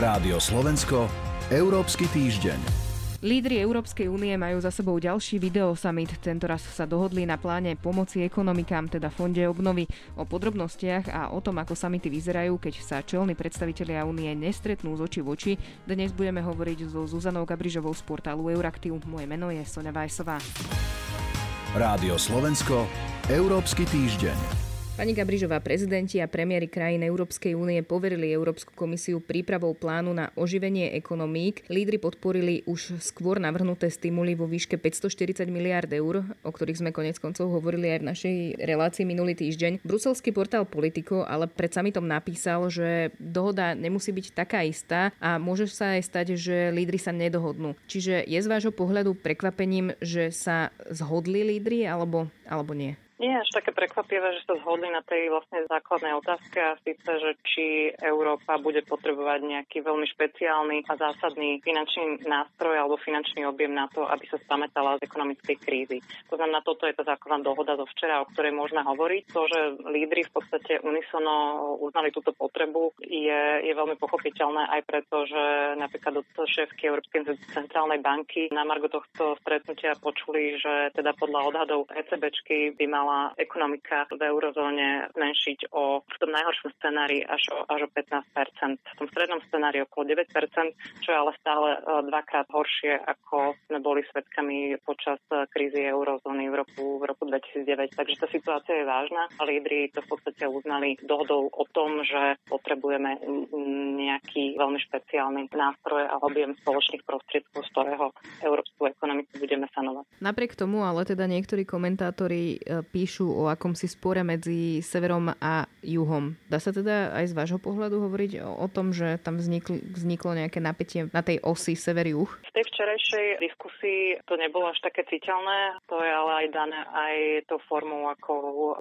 Rádio Slovensko, Európsky týždeň. Lídry Európskej únie majú za sebou ďalší video summit. Tentoraz sa dohodli na pláne pomoci ekonomikám, teda fonde obnovy. O podrobnostiach a o tom, ako samity vyzerajú, keď sa čelní predstavitelia únie nestretnú z oči v oči, dnes budeme hovoriť so Zuzanou Gabrižovou z portálu Euraktiv. Moje meno je Sonja Vajsová. Rádio Slovensko, Európsky týždeň. Pani Gabrižová, prezidenti a premiéry krajín Európskej únie poverili Európsku komisiu prípravou plánu na oživenie ekonomík. Lídry podporili už skôr navrhnuté stimuly vo výške 540 miliard eur, o ktorých sme konec koncov hovorili aj v našej relácii minulý týždeň. Bruselský portál Politico ale pred samitom napísal, že dohoda nemusí byť taká istá a môže sa aj stať, že lídry sa nedohodnú. Čiže je z vášho pohľadu prekvapením, že sa zhodli lídry alebo, alebo nie? Nie je až také prekvapivé, že sa zhodli na tej vlastne základnej otázke a síce, že či Európa bude potrebovať nejaký veľmi špeciálny a zásadný finančný nástroj alebo finančný objem na to, aby sa spamätala z ekonomickej krízy. To znamená, toto je tá základná dohoda zo včera, o ktorej môžeme hovoriť. To, že lídry v podstate unisono uznali túto potrebu, je, je veľmi pochopiteľné aj preto, že napríklad od šéfky Európskej centrálnej banky na Margo tohto stretnutia počuli, že teda podľa odhadov ECBčky by mala mala ekonomika v eurozóne zmenšiť o, v tom najhoršom scenári až o, až o 15% V tom strednom scenári okolo 9 čo je ale stále e, dvakrát horšie, ako sme boli svedkami počas e, krízy eurozóny v roku, v roku 2009. Takže tá situácia je vážna a lídry to v podstate uznali dohodou o tom, že potrebujeme nejaký veľmi špeciálny nástroj a objem spoločných prostriedkov, z ktorého európsku ekonomiku budeme sanovať. Napriek tomu ale teda niektorí komentátori píšu, píšu o akomsi spore medzi severom a juhom. Dá sa teda aj z vášho pohľadu hovoriť o, tom, že tam vznikli, vzniklo nejaké napätie na tej osi sever-juh? V tej včerajšej diskusii to nebolo až také citeľné, to je ale aj dané aj tou formou, ako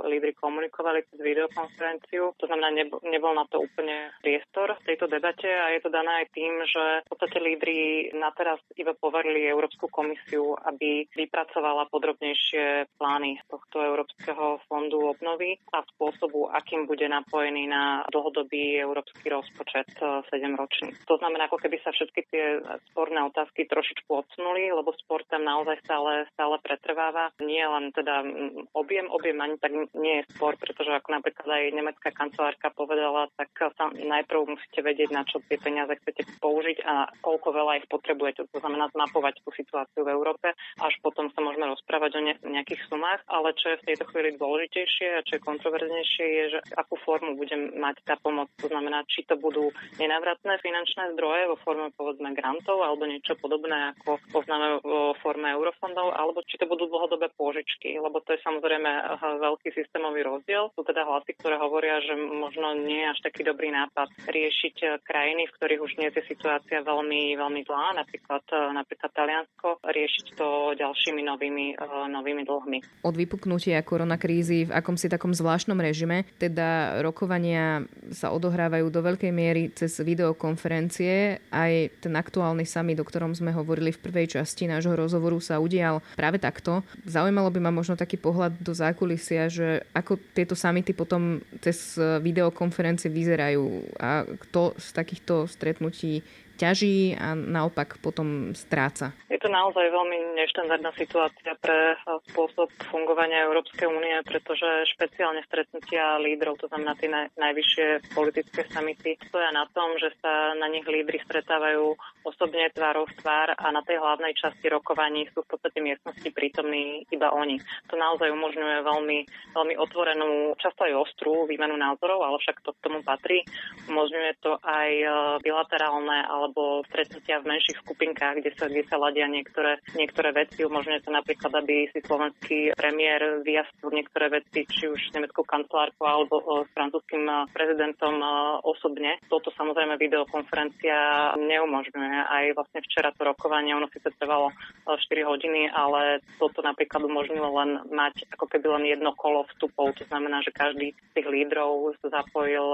lídry komunikovali cez videokonferenciu. To znamená, nebol na to úplne priestor v tejto debate a je to dané aj tým, že v podstate lídry na teraz iba poverili Európsku komisiu, aby vypracovala podrobnejšie plány tohto Európskeho Európskeho fondu obnovy a spôsobu, akým bude napojený na dlhodobý európsky rozpočet 7-ročný. E, to znamená, ako keby sa všetky tie sporné otázky trošičku odsunuli, lebo sport tam naozaj stále, stále pretrváva. Nie len teda objem, objem ani tak nie je spor, pretože ako napríklad aj nemecká kancelárka povedala, tak sa najprv musíte vedieť, na čo tie peniaze chcete použiť a koľko veľa ich potrebujete. To znamená zmapovať tú situáciu v Európe, až potom sa môžeme rozprávať o nejakých sumách, ale čo je v tejto chvíli dôležitejšie a čo je kontroverznejšie je, že akú formu bude mať tá pomoc. To znamená, či to budú nenávratné finančné zdroje vo forme povedzme grantov alebo niečo podobné, ako poznáme vo forme eurofondov, alebo či to budú dlhodobé pôžičky, lebo to je samozrejme eh, veľký systémový rozdiel. Sú teda hlasy, ktoré hovoria, že možno nie je až taký dobrý nápad riešiť eh, krajiny, v ktorých už dnes je situácia veľmi, veľmi zlá, napríklad, eh, napríklad Taliansko, riešiť to ďalšími novými, novými dlhmi. Od vypuknutia koronakrízy v akomsi takom zvláštnom režime. Teda rokovania sa odohrávajú do veľkej miery cez videokonferencie. Aj ten aktuálny summit, o ktorom sme hovorili v prvej časti nášho rozhovoru, sa udial práve takto. Zaujímalo by ma možno taký pohľad do zákulisia, že ako tieto summity potom cez videokonferencie vyzerajú a kto z takýchto stretnutí ťaží a naopak potom stráca. Je to naozaj veľmi neštandardná situácia pre eh, spôsob fungovania Európskej únie, pretože špeciálne stretnutia lídrov, to znamená tie naj, najvyššie politické samity, stoja na tom, že sa na nich lídry stretávajú osobne tvárov v tvár a na tej hlavnej časti rokovaní sú v podstate miestnosti prítomní iba oni. To naozaj umožňuje veľmi, veľmi otvorenú, často aj ostrú výmenu názorov, ale však to k tomu patrí. Umožňuje to aj eh, bilaterálne ale alebo stretnutia v menších skupinkách, kde sa, kde sa ladia niektoré, niektoré veci. Umožňuje to napríklad, aby si slovenský premiér vyjasnil niektoré veci, či už nemeckou kancelárkou alebo s francúzským prezidentom osobne. Toto samozrejme videokonferencia neumožňuje. Aj vlastne včera to rokovanie, ono síce trvalo 4 hodiny, ale toto napríklad umožnilo len mať ako keby len jedno kolo vstupov. To znamená, že každý z tých lídrov zapojil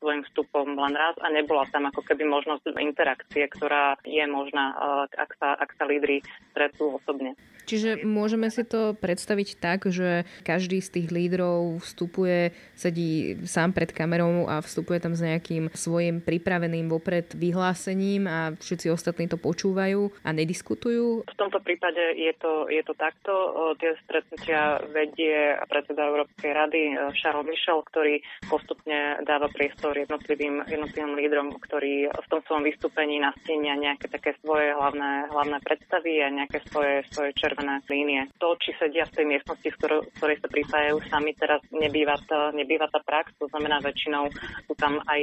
svojim vstupom len raz a nebola tam ako keby možnosť interakcie, ktorá je možná, ak sa, ak sa lídry stretnú osobne. Čiže môžeme si to predstaviť tak, že každý z tých lídrov vstupuje, sedí sám pred kamerou a vstupuje tam s nejakým svojim pripraveným vopred vyhlásením a všetci ostatní to počúvajú a nediskutujú? V tomto prípade je to, je to takto. Tie stretnutia vedie predseda Európskej rady Charles Michel, ktorý postupne dáva priestor jednotlivým, jednotlivým lídrom, ktorí v tom svojom vystúpení nastenia nejaké také svoje hlavné, hlavné predstavy a nejaké svoje, svoje čer červené línie. To, či sedia v tej miestnosti, v ktorej sa pripájajú sami, teraz nebýva tá, nebýva tá prax, to znamená väčšinou sú tam aj,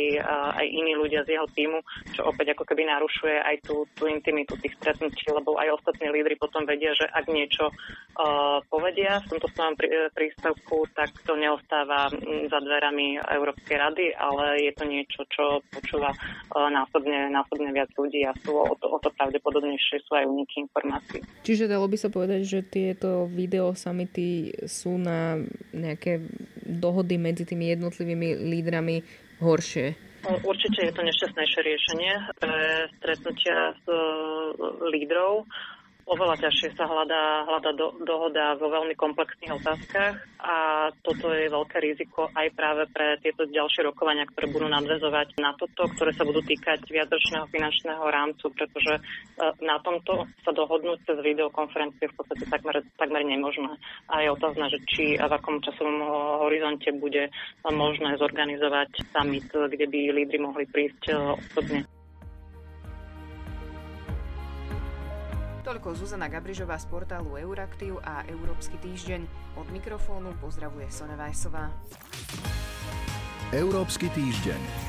aj iní ľudia z jeho týmu, čo opäť ako keby narušuje aj tú, tú intimitu tých stretnutí, lebo aj ostatní lídry potom vedia, že ak niečo uh, povedia v tomto svojom prí, príspevku, tak to neostáva za dverami Európskej rady, ale je to niečo, čo počúva uh, násobne, násobne viac ľudí a sú o to, o to pravdepodobnejšie sú aj uniky informácií. Čiže dalo by sa povedať, že tieto video samity sú na nejaké dohody medzi tými jednotlivými lídrami horšie? Určite je to nešťastnejšie riešenie pre stretnutia s lídrov oveľa ťažšie sa hľadá, hľadá do, dohoda vo veľmi komplexných otázkach a toto je veľké riziko aj práve pre tieto ďalšie rokovania, ktoré budú nadvezovať na toto, ktoré sa budú týkať viacročného finančného rámcu, pretože e, na tomto sa dohodnúť cez videokonferencie v podstate takmer, takmer nemožné. A je otázne, že či a v akom časovom horizonte bude možné zorganizovať summit, kde by lídry mohli prísť e, osobne. Toľko Zuzana Gabrižová z portálu Euraktiv a Európsky týždeň. Od mikrofónu pozdravuje Sone Vajsová. Európsky týždeň.